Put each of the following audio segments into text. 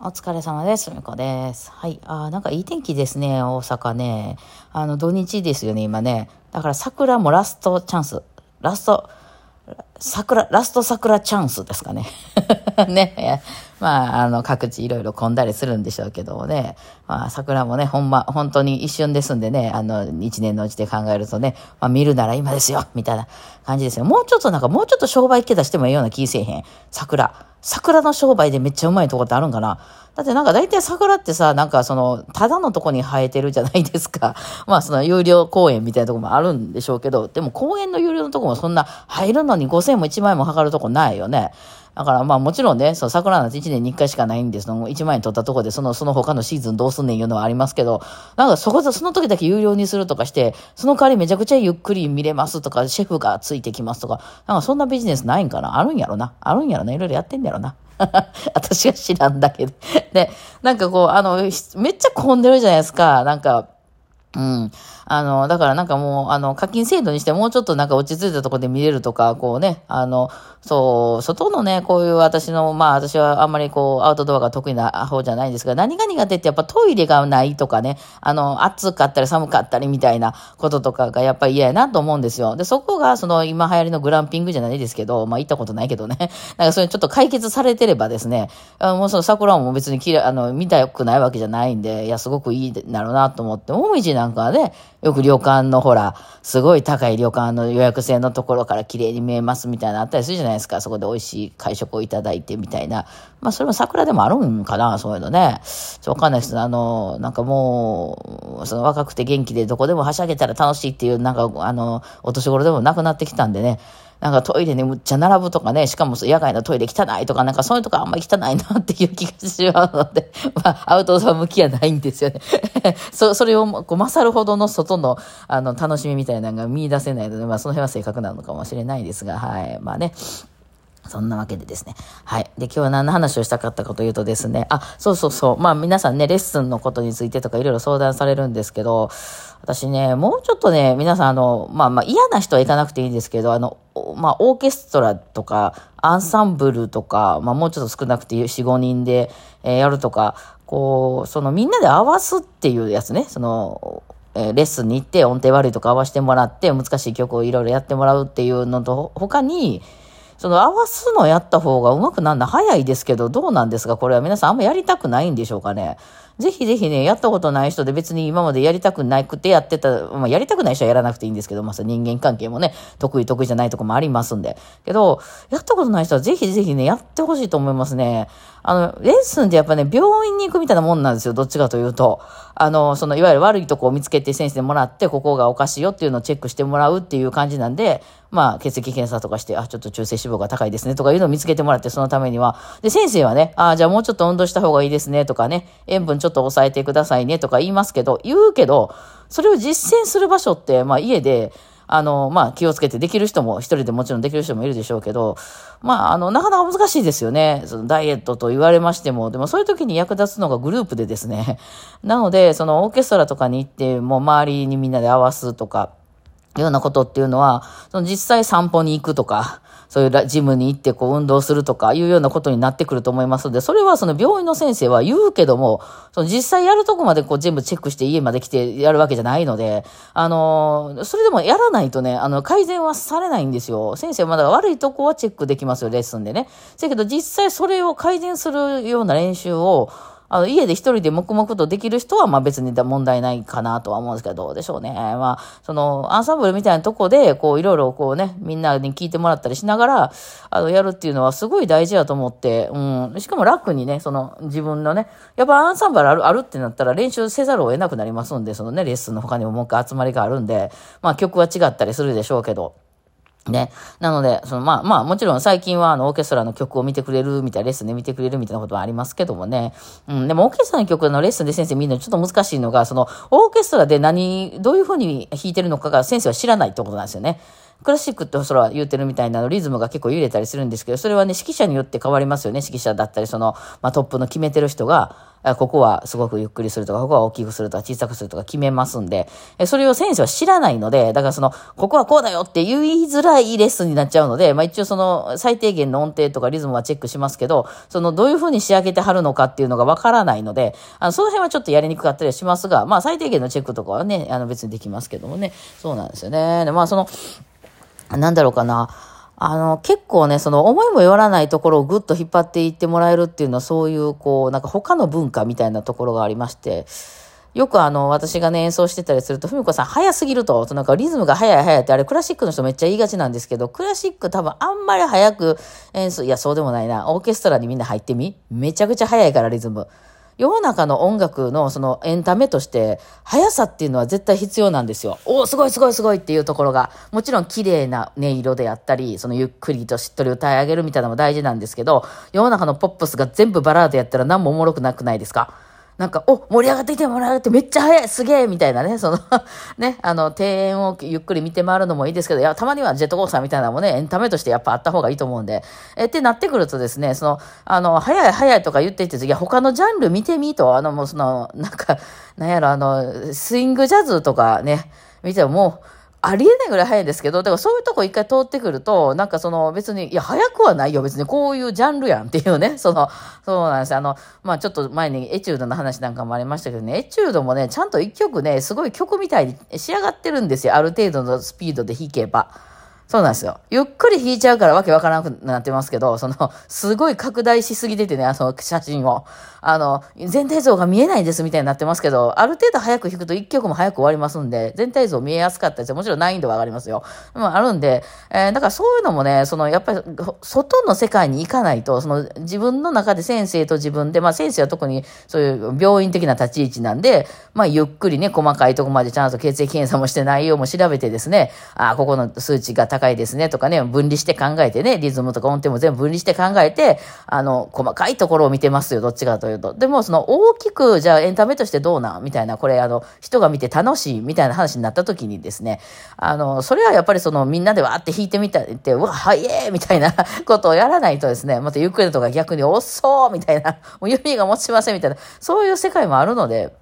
お疲れ様です。みこです。はい。あーなんかいい天気ですね、大阪ね。あの、土日ですよね、今ね。だから桜もラストチャンス。ラスト、桜、ラスト桜チャンスですかね。ね。まあ、あの、各地いろいろ混んだりするんでしょうけどもね。まあ、桜もね、ほんま、本当に一瞬ですんでね、あの、一年のうちで考えるとね、まあ、見るなら今ですよ、みたいな感じですよ。もうちょっとなんか、もうちょっと商売気出してもいいような気せえへん。桜。桜の商売でめっちゃうまいとこってあるんかな？だってなんか大体桜ってさ、なんかその、ただのとこに生えてるじゃないですか。まあその有料公園みたいなとこもあるんでしょうけど、でも公園の有料のとこもそんな入るのに5000も1万円もかかるとこないよね。だからまあもちろんね、その桜なんて1年に1回しかないんですの、1万円取ったとこでその、その他のシーズンどうすんねんいうのはありますけど、なんかそこでその時だけ有料にするとかして、その代わりめちゃくちゃゆっくり見れますとか、シェフがついてきますとか、なんかそんなビジネスないんかな？あるんやろな？あるんやろな？いろいろやってんだろな？私は知らんだけで。で、なんかこう、あの、めっちゃ混んでるじゃないですか。なんか、うん。あの、だからなんかもう、あの、課金制度にしてもうちょっとなんか落ち着いたとこで見れるとか、こうね、あの、そう、外のね、こういう私の、まあ私はあんまりこう、アウトドアが得意な方じゃないんですが、何が苦手ってやっぱトイレがないとかね、あの、暑かったり寒かったりみたいなこととかがやっぱり嫌やなと思うんですよ。で、そこがその今流行りのグランピングじゃないですけど、まあ行ったことないけどね、なんかそれちょっと解決されてればですね、あもうその桜も別にきれ、あの、見たくないわけじゃないんで、いや、すごくいいだろうなと思って、もみじなんかで、よく旅館のほら、すごい高い旅館の予約制のところから綺麗に見えますみたいなあったりするじゃないですか。そこで美味しい会食をいただいてみたいな。まあそれも桜でもあるんかな、そういうのね。ちょわかんないです。あの、なんかもう、その若くて元気でどこでもはしゃげたら楽しいっていう、なんかあの、お年頃でもなくなってきたんでね。なんかトイレにむっちゃ並ぶとかね、しかも野外のトイレ汚いとか、なんかそういうとこあんまり汚いなっていう気がしてしまうので、まあ、アウトドア向きはないんですよね。そそれをこう勝るほどの外のあの楽しみみたいなのが見出せないので、まあその辺は正確なのかもしれないですが、はい。まあね。そんなわけでですね。はい。で、今日は何の話をしたかったかというとですね、あ、そうそうそう。まあ皆さんね、レッスンのことについてとかいろいろ相談されるんですけど、私ね、もうちょっとね、皆さんあの、まあまあ嫌な人は行かなくていいんですけど、あの、まあオーケストラとか、アンサンブルとか、まあもうちょっと少なくて4、5人で、えーやるとか、こう、そのみんなで合わすっていうやつね、その、えレッスンに行って音程悪いとか合わせてもらって難しい曲をいろいろやってもらうっていうのと他にその合わすのやった方がうまくなるの早いですけどどうなんですか？これは皆さんあんまやりたくないんでしょうかね？ぜひぜひね、やったことない人で別に今までやりたくなくてやってた、まあやりたくない人はやらなくていいんですけど、まあ人間関係もね、得意得意じゃないとこもありますんで。けど、やったことない人はぜひぜひね、やってほしいと思いますね。あの、レッスンってやっぱね、病院に行くみたいなもんなんですよ、どっちかというと。あの、その、いわゆる悪いとこを見つけて先生にもらって、ここがおかしいよっていうのをチェックしてもらうっていう感じなんで、まあ、血液検査とかして、あ、ちょっと中性脂肪が高いですねとかいうのを見つけてもらって、そのためには。で、先生はね、あ、じゃあもうちょっと運動した方がいいですねとかね、塩分ちょっと抑えてくださいねとか言いますけど、言うけど、それを実践する場所って、まあ家で、あの、まあ気をつけてできる人も、一人でもちろんできる人もいるでしょうけど、まああの、なかなか難しいですよね。そのダイエットと言われましても、でもそういう時に役立つのがグループでですね。なので、そのオーケストラとかに行って、もう周りにみんなで合わすとか、いうようなことっていうのは、その実際散歩に行くとか、そういうラジムに行ってこう運動するとかいうようなことになってくると思いますので、それはその病院の先生は言うけども、その実際やるとこまでこう全部チェックして家まで来てやるわけじゃないので、あのそれでもやらないとね、あの、改善はされないんですよ。先生はまだ悪いとこはチェックできますよ、レッスンでね。だけど実際それを改善するような練習を、あの、家で一人で黙々とできる人は、まあ別に問題ないかなとは思うんですけど、どうでしょうね。まあ、その、アンサンブルみたいなとこで、こう、いろいろこうね、みんなに聞いてもらったりしながら、あの、やるっていうのはすごい大事だと思って、うん。しかも楽にね、その、自分のね、やっぱアンサンブルある、あるってなったら練習せざるを得なくなりますんで、そのね、レッスンの他にももう一回集まりがあるんで、まあ曲は違ったりするでしょうけど、ね。なので、そのまあまあもちろん最近はあのオーケストラの曲を見てくれるみたいな、レッスンで見てくれるみたいなことはありますけどもね。うん。でもオーケストラの曲のレッスンで先生見るのちょっと難しいのが、そのオーケストラで何、どういうふうに弾いてるのかが先生は知らないってことなんですよね。クラシックってそれは言うてるみたいなのリズムが結構揺れたりするんですけど、それはね、指揮者によって変わりますよね。指揮者だったり、その、まあ、トップの決めてる人が、ここはすごくゆっくりするとか、ここは大きくするとか、小さくするとか決めますんで、それを選手は知らないので、だからその、ここはこうだよって言いづらいレッスンになっちゃうので、まあ一応その、最低限の音程とかリズムはチェックしますけど、その、どういうふうに仕上げてはるのかっていうのがわからないので、あの、その辺はちょっとやりにくかったりはしますが、まあ最低限のチェックとかはね、あの別にできますけどもね、そうなんですよね。でまあその、なんだろうかな。あの、結構ね、その思いもよらないところをぐっと引っ張っていってもらえるっていうのは、そういう、こう、なんか他の文化みたいなところがありまして、よくあの、私がね、演奏してたりすると、ふみこさん早すぎると、なんかリズムが早い早いって、あれクラシックの人めっちゃ言いがちなんですけど、クラシック多分あんまり早く演奏、いや、そうでもないな。オーケストラにみんな入ってみめちゃくちゃ早いから、リズム。世の中の音楽のそのエンタメとして速さっていうのは絶対必要なんですよ。おお、すごいすごいすごいっていうところが、もちろん綺麗な音色であったり、そのゆっくりとしっとり歌い上げるみたいなのも大事なんですけど、世の中のポップスが全部バラードやったら何もおもろくなくないですか？なんか、お、盛り上がってきてもらえるってめっちゃ早いすげえみたいなね、その ね、あの、庭園をゆっくり見て回るのもいいですけど、いや、たまにはジェットコースターみたいなのもね、エンタメとしてやっぱあった方がいいと思うんで、え、ってなってくるとですね、その、あの、早い早いとか言っていて、いや、他のジャンル見てみと、あの、もうその、なんか、なんやろ、あの、スイングジャズとかね、見てももう、ありえないぐらい早いんですけど、だからそういうとこ一回通ってくると、なんかその別に、いや、早くはないよ、別にこういうジャンルやんっていうね、その、そうなんです。あの、まあちょっと前にエチュードの話なんかもありましたけどね、エチュードもね、ちゃんと一曲ね、すごい曲みたいに仕上がってるんですよ。ある程度のスピードで弾けば。そうなんですよ。ゆっくり弾いちゃうからわけわからなくなってますけど、その、すごい拡大しすぎててね、あの、写真を。あの、全体像が見えないですみたいになってますけど、ある程度早く弾くと一曲も早く終わりますんで、全体像見えやすかったです。もちろん難易度は上がりますよ。まあ、あるんで、えー、だからそういうのもね、その、やっぱり、外の世界に行かないと、その、自分の中で先生と自分で、まあ先生は特にそういう病院的な立ち位置なんで、まあゆっくりね、細かいとこまでちゃんと血液検査もして内容も調べてですね、あ、ここの数値が高いですねとかね、分離して考えてね、リズムとか音程も全部分離して考えて、あの、細かいところを見てますよ、どっちかというと。でも、その大きく、じゃあエンタメとしてどうなんみたいな、これ、あの、人が見て楽しいみたいな話になった時にですね、あの、それはやっぱりその、みんなでわーって弾いてみたって、うわ、はいえーみたいな ことをやらないとですね、またゆっくりとか逆に遅みたいな、もう指が持ちませんみたいな、そういう世界もあるので、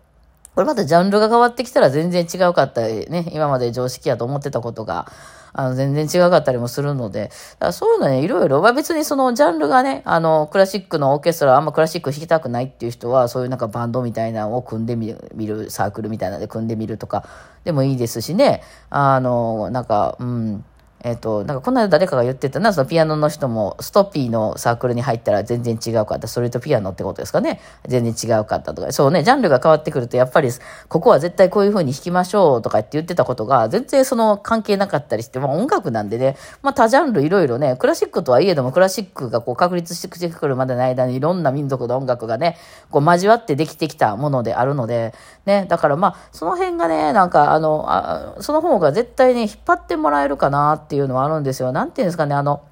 これまたジャンルが変わってきたら全然違うかったね、今まで常識やと思ってたことが、あの、全然違かったりもするので、そういうのね、いろいろ、まあ、別にそのジャンルがね、あの、クラシックのオーケストラ、あんまクラシック弾きたくないっていう人は、そういうなんかバンドみたいなのを組んでみ、るサークルみたいなので組んでみるとか、でもいいですしね、あの、なんか、うん、えっ、ー、と、なんかこの間誰かが言ってたな、そのピアノの人もストッピーのサークルに入ったら全然違うかった。それとピアノってことですかね。全然違うかったとか。そうね、ジャンルが変わってくると、やっぱり、ここは絶対こういう風に弾きましょうとかって言ってたことが、全然その関係なかったりして、まあ音楽なんでね、まあ多ジャンルいろいろね、クラシックとはいえども、クラシックがこう確立してくるまでの間にいろんな民族の音楽がね、こう交わってできてきたものであるので、ね、だからまあ、その辺がね、なんかあの、あその方が絶対ね、引っ張ってもらえるかなってていうのはあるんですよ。なんていうんですかね、あの、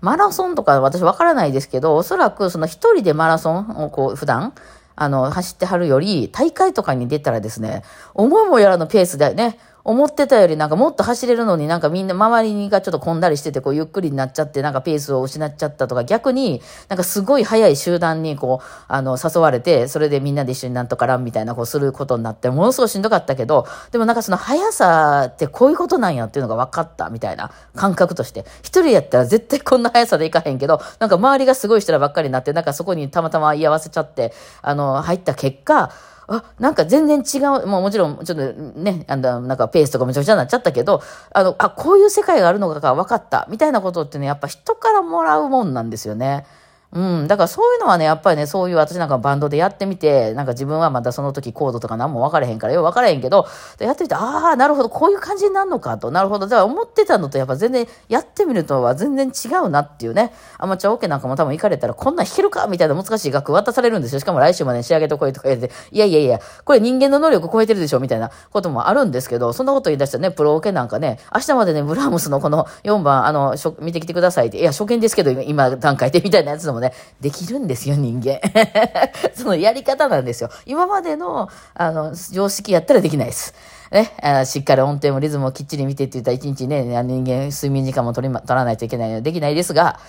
マラソンとか私わからないですけど、おそらくその一人でマラソンをこう普段、あの、走ってはるより、大会とかに出たらですね、思いもやらぬペースでね、思ってたよりなんかもっと走れるのになんかみんな周りがちょっと混んだりしててこうゆっくりになっちゃってなんかペースを失っちゃったとか逆になんかすごい速い集団にこうあの誘われてそれでみんなで一緒になんとかランみたいなこうすることになってものすごいしんどかったけどでもなんかその速さってこういうことなんやっていうのが分かったみたいな感覚として一人やったら絶対こんな速さでいかへんけどなんか周りがすごい人らばっかりになってなんかそこにたまたま居合わせちゃってあの入った結果あ、なんか全然違う、もうもちろん、ちょっとね、あの、なんかペースとかめちゃくちゃになっちゃったけど、あの、あ、こういう世界があるのかが分かった、みたいなことってね、やっぱ人からもらうもんなんですよね。うん。だからそういうのはね、やっぱりね、そういう私なんかバンドでやってみて、なんか自分はまだその時コードとか何も分からへんから、よく分からへんけど、やってみて、ああ、なるほど、こういう感じになるのかと。なるほど。じゃあ思ってたのとやっぱ全然、やってみるとは全然違うなっていうね。アマチュアオケなんかも多分行かれたら、こんな弾けるかみたいな難しい楽渡されるんですよ。しかも来週まで仕上げとこいとか言って、いやいやいや、これ人間の能力超えてるでしょみたいなこともあるんですけど、そんなこと言い出したらね、プロオケなんかね、明日までね、ブラームスのこの4番、あの、見てきてくださいって、いや、初見ですけど、今段階でみたいなやつもね、ね、できるんですよ、人間。そのやり方なんですよ。今までの、あの、常識やったらできないです。ね、あしっかり音程もリズムをきっちり見てって言ったら一日ね、人間睡眠時間も取り、ま、取らないといけないのでできないですが、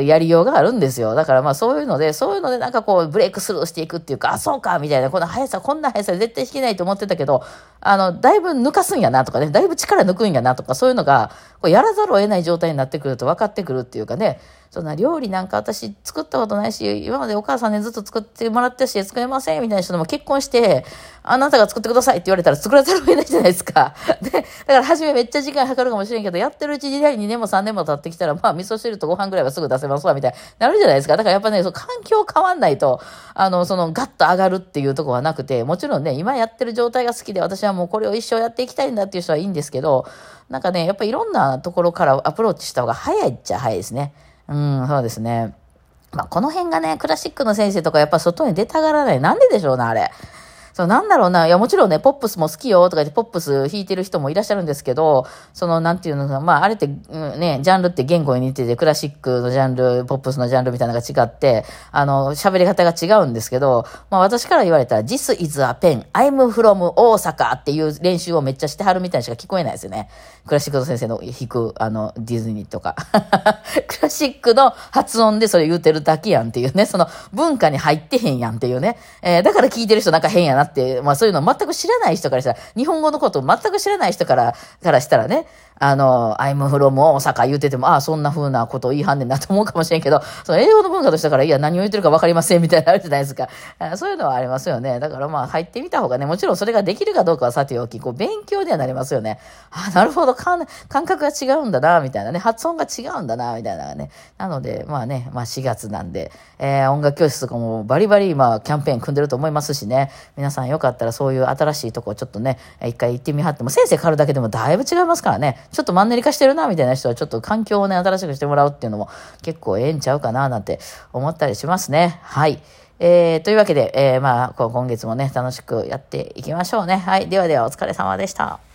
やりようがあるんですよ。だからまあそういうので、そういうのでなんかこうブレイクスルーしていくっていうか、あ、そうかみたいな、この速さ、こんな速さ絶対弾けないと思ってたけど、あの、だいぶ抜かすんやなとかね、だいぶ力抜くんやなとか、そういうのが、こうやらざるを得ない状態になってくると分かってくるっていうかね、そんな料理なんか私作ったことないし、今までお母さんにずっと作ってもらってし、作れませんみたいな人も結婚して、あなたが作ってくださいって言われたら作らざるを得ないじゃないですか。で、だから初めめっちゃ時間かかるかもしれんけど、やってるうちに2年も3年も経ってきたら、まあ味噌汁とご飯ぐらいはすぐ出せますわ、みたいになるじゃないですか。だからやっぱね、その環境変わんないと、あの、そのガッと上がるっていうとこはなくて、もちろんね、今やってる状態が好きで私はもうこれを一生やっていきたいんだっていう人はいいんですけど、なんかね、やっぱいろんなところからアプローチした方が早いっちゃ早いですね。うん、そうですね。まあ、この辺がね、クラシックの先生とかやっぱ外に出たがらない。なんででしょうな、あれ。そう、なんだろうな。いや、もちろんね、ポップスも好きよとか言って、ポップス弾いてる人もいらっしゃるんですけど、その、なんていうのか、まあ、あれって、うん、ね、ジャンルって言語に似てて、クラシックのジャンル、ポップスのジャンルみたいなのが違って、あの、喋り方が違うんですけど、まあ、私から言われたら、This is a pen, I'm from 大阪っていう練習をめっちゃしてはるみたいにしか聞こえないですよね。クラシックの先生の弾く、あの、ディズニーとか。クラシックの発音でそれ言うてるだけやんっていうね、その文化に入ってへんやんっていうね。えー、だから聞いてる人なんか変やなって、まあそういうの全く知らない人からしたら、日本語のこと全く知らない人から、からしたらね、あの、I'm from 大阪言うてても、ああ、そんな風なことを言いはんねんなと思うかもしれんけど、その英語の文化としたから、いや、何を言ってるか分かりませんみたいなあるじゃないですか。そういうのはありますよね。だからまあ入ってみた方がね、もちろんそれができるかどうかはさておき、こう勉強にはなりますよね。ああ、なるほど感、感覚が違うんだな、みたいなね。発音が違うんだな、みたいなね。なので、まあね、まあ4月なんで、えー、音楽教室とかもバリバリ今、キャンペーン組んでると思いますしね。皆さんよかったらそういう新しいとこちょっとね、一回行ってみはっても、先生変わるだけでもだいぶ違いますからね。ちょっとマンネリ化してるな、みたいな人はちょっと環境をね、新しくしてもらうっていうのも結構ええんちゃうかな、なんて思ったりしますね。はい。えー、というわけで、えー、まあ、今月もね、楽しくやっていきましょうね。はい。ではでは、お疲れ様でした。